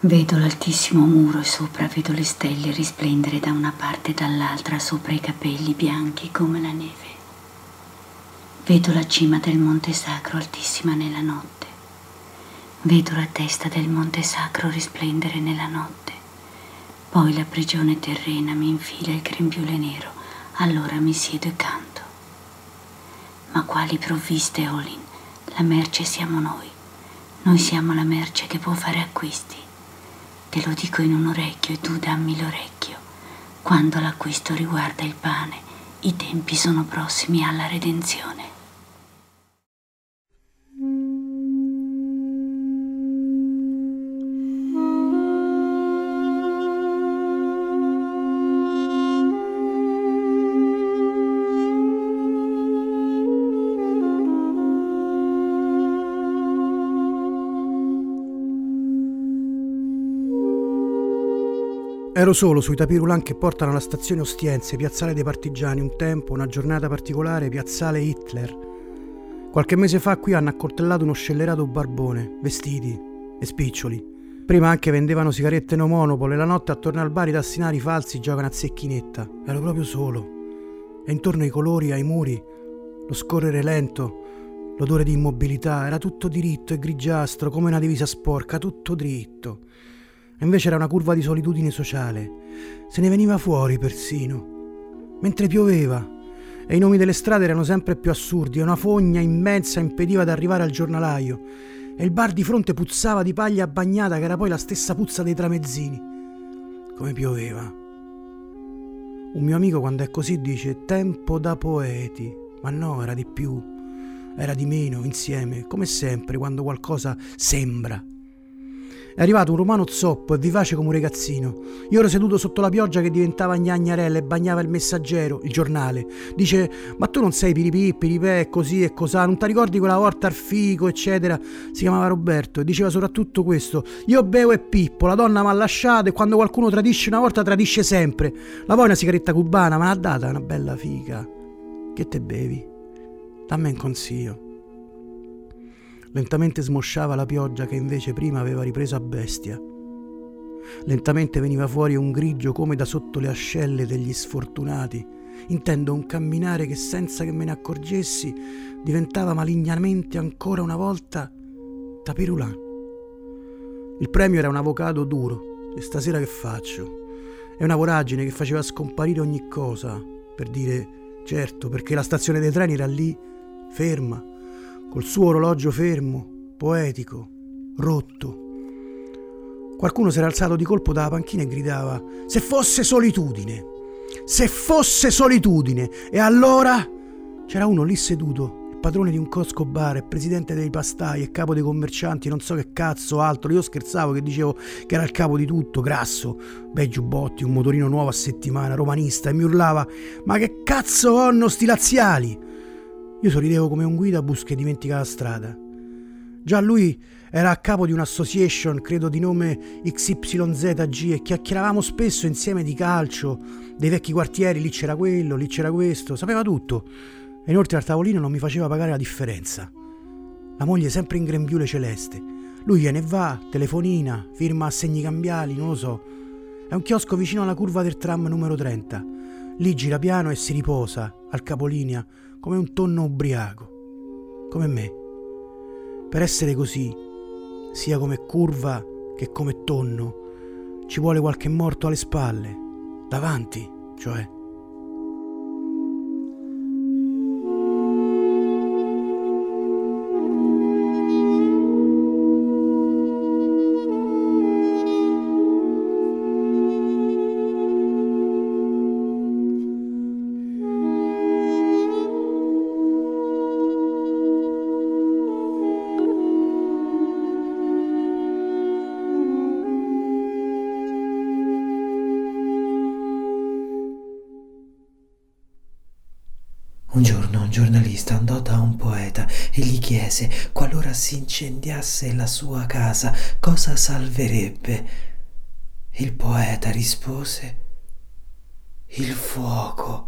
Vedo l'altissimo muro e sopra vedo le stelle risplendere da una parte e dall'altra sopra i capelli bianchi come la neve. Vedo la cima del Monte Sacro altissima nella notte. Vedo la testa del Monte Sacro risplendere nella notte. Poi la prigione terrena mi infila il grembiule nero. Allora mi siedo e canto. Ma quali provviste, Olin? La merce siamo noi. Noi siamo la merce che può fare acquisti. Te lo dico in un orecchio e tu dammi l'orecchio. Quando l'acquisto riguarda il pane, i tempi sono prossimi alla redenzione. Ero solo sui tapirulan che portano alla stazione Ostiense, piazzale dei partigiani, un tempo, una giornata particolare, piazzale Hitler. Qualche mese fa qui hanno accoltellato uno scellerato barbone, vestiti e spiccioli. Prima anche vendevano sigarette no monopole, la notte attorno al bar i tassinari falsi giocano a zecchinetta. Ero proprio solo. E intorno ai colori, ai muri, lo scorrere lento, l'odore di immobilità, era tutto diritto e grigiastro, come una divisa sporca, tutto dritto. Invece era una curva di solitudine sociale. Se ne veniva fuori persino. Mentre pioveva. E i nomi delle strade erano sempre più assurdi e una fogna immensa impediva di arrivare al giornalaio. E il bar di fronte puzzava di paglia bagnata che era poi la stessa puzza dei tramezzini. Come pioveva. Un mio amico quando è così dice tempo da poeti. Ma no, era di più. Era di meno, insieme, come sempre quando qualcosa sembra. È arrivato un romano zoppo e vivace come un ragazzino. Io ero seduto sotto la pioggia che diventava gnagnarella e bagnava il messaggero, il giornale. Dice: Ma tu non sei piripì, piripè, così e cosà, non ti ricordi quella volta al fico, eccetera. Si chiamava Roberto e diceva soprattutto questo: Io bevo e pippo, la donna mi ha lasciato e quando qualcuno tradisce una volta tradisce sempre. La vuoi una sigaretta cubana? Ma l'ha data una bella figa. Che te bevi? Dammi un consiglio. Lentamente smosciava la pioggia che invece prima aveva ripreso a bestia. Lentamente veniva fuori un grigio come da sotto le ascelle degli sfortunati. Intendo un camminare che senza che me ne accorgessi diventava malignamente ancora una volta tapirulan. Il premio era un avocado duro e stasera che faccio? È una voragine che faceva scomparire ogni cosa per dire certo perché la stazione dei treni era lì ferma col suo orologio fermo, poetico, rotto. Qualcuno si era alzato di colpo dalla panchina e gridava: Se fosse solitudine! Se fosse solitudine! E allora c'era uno lì seduto, il padrone di un Costco bar, presidente dei pastai e capo dei commercianti, non so che cazzo altro. Io scherzavo che dicevo che era il capo di tutto, grasso, bei giubbotti, un motorino nuovo a settimana, romanista, e mi urlava: Ma che cazzo ho sti laziali? Io sorridevo come un guidabus che dimentica la strada. Già lui era a capo di un'association, credo di nome XYZG, e chiacchieravamo spesso insieme di calcio, dei vecchi quartieri, lì c'era quello, lì c'era questo, sapeva tutto. E inoltre al tavolino non mi faceva pagare la differenza. La moglie sempre in grembiule celeste. Lui viene e va, telefonina, firma assegni cambiali, non lo so. È un chiosco vicino alla curva del tram numero 30. Lì gira piano e si riposa, al capolinea, come un tonno ubriaco, come me. Per essere così, sia come curva che come tonno, ci vuole qualche morto alle spalle, davanti, cioè. Un giorno un giornalista andò da un poeta e gli chiese, qualora si incendiasse la sua casa, cosa salverebbe. Il poeta rispose, il fuoco.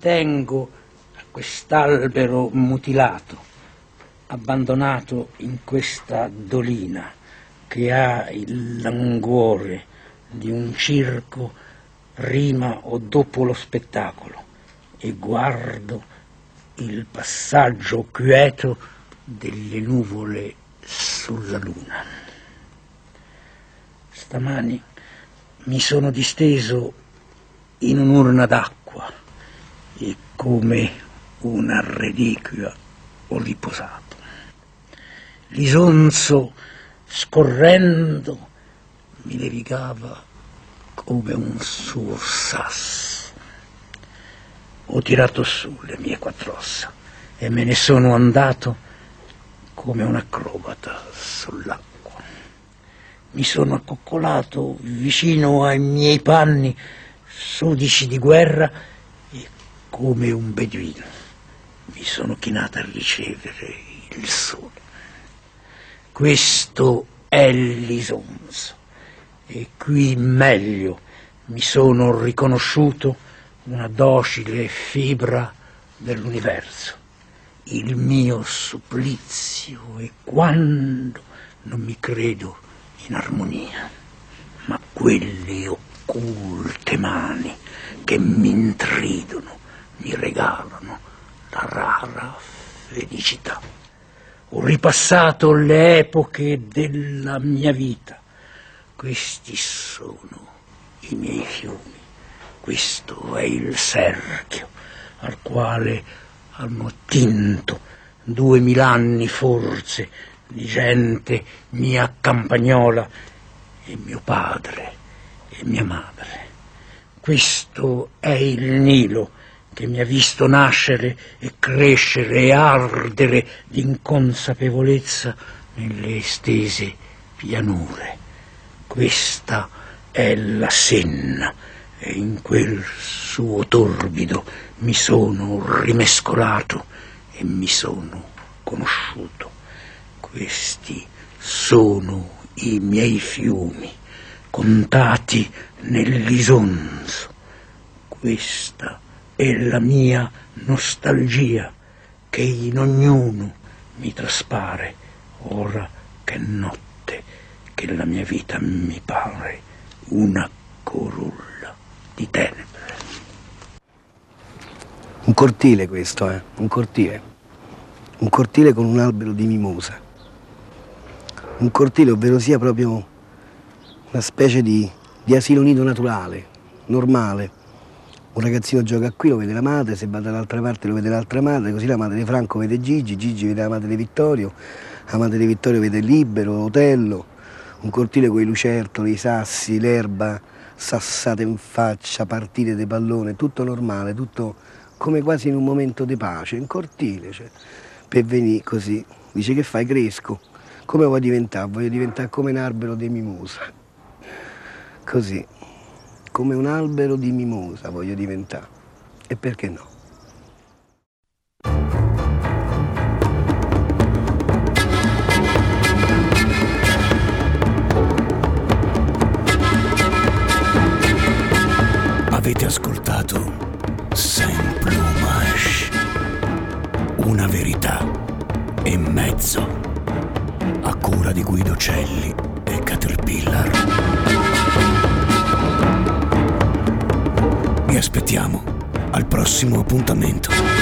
Tengo a quest'albero mutilato, abbandonato in questa dolina che ha il languore di un circo prima o dopo lo spettacolo e guardo il passaggio quieto delle nuvole sulla luna. Stamani mi sono disteso in un'urna d'acqua e come una reliquia ho riposato. L'isonzo scorrendo mi levigava come un suo sasso. Ho tirato su le mie quattro ossa e me ne sono andato come un acrobata sull'acqua. Mi sono accoccolato vicino ai miei panni sudici di guerra come un beduino mi sono chinato a ricevere il sole. Questo è l'isonzo e qui meglio mi sono riconosciuto una docile fibra dell'universo. Il mio supplizio e quando non mi credo in armonia, ma quelle occulte mani che mi intridono, mi regalano la rara felicità. Ho ripassato le epoche della mia vita. Questi sono i miei fiumi. Questo è il cerchio al quale hanno attinto duemila anni forse di gente mia campagnola e mio padre e mia madre. Questo è il Nilo che mi ha visto nascere e crescere e ardere d'inconsapevolezza nelle estese pianure. Questa è la Senna e in quel suo torbido mi sono rimescolato e mi sono conosciuto. Questi sono i miei fiumi, contati nell'isonzo. Questa è la mia nostalgia che in ognuno mi traspare ora che notte, che la mia vita mi pare una corulla di tenebre. Un cortile questo, eh? Un cortile. Un cortile con un albero di mimosa. Un cortile, ovvero sia proprio una specie di, di asilo nido naturale, normale. Un ragazzino gioca qui, lo vede la madre, se va dall'altra parte lo vede l'altra madre, così la madre di Franco vede Gigi, Gigi vede la madre di Vittorio, la madre di Vittorio vede Libero, Otello, un cortile con i lucertoli, i sassi, l'erba sassata in faccia, partite di pallone, tutto normale, tutto come quasi in un momento di pace, in cortile, cioè, per venire così. Dice che fai, cresco. Come vuoi diventare? Voglio diventare come un albero di mimosa. Così, come un albero di mimosa voglio diventare. E perché no? Avete ascoltato Saint. Una verità e mezzo. A cura di Guido Celli e Caterpillar. Aspettiamo al prossimo appuntamento.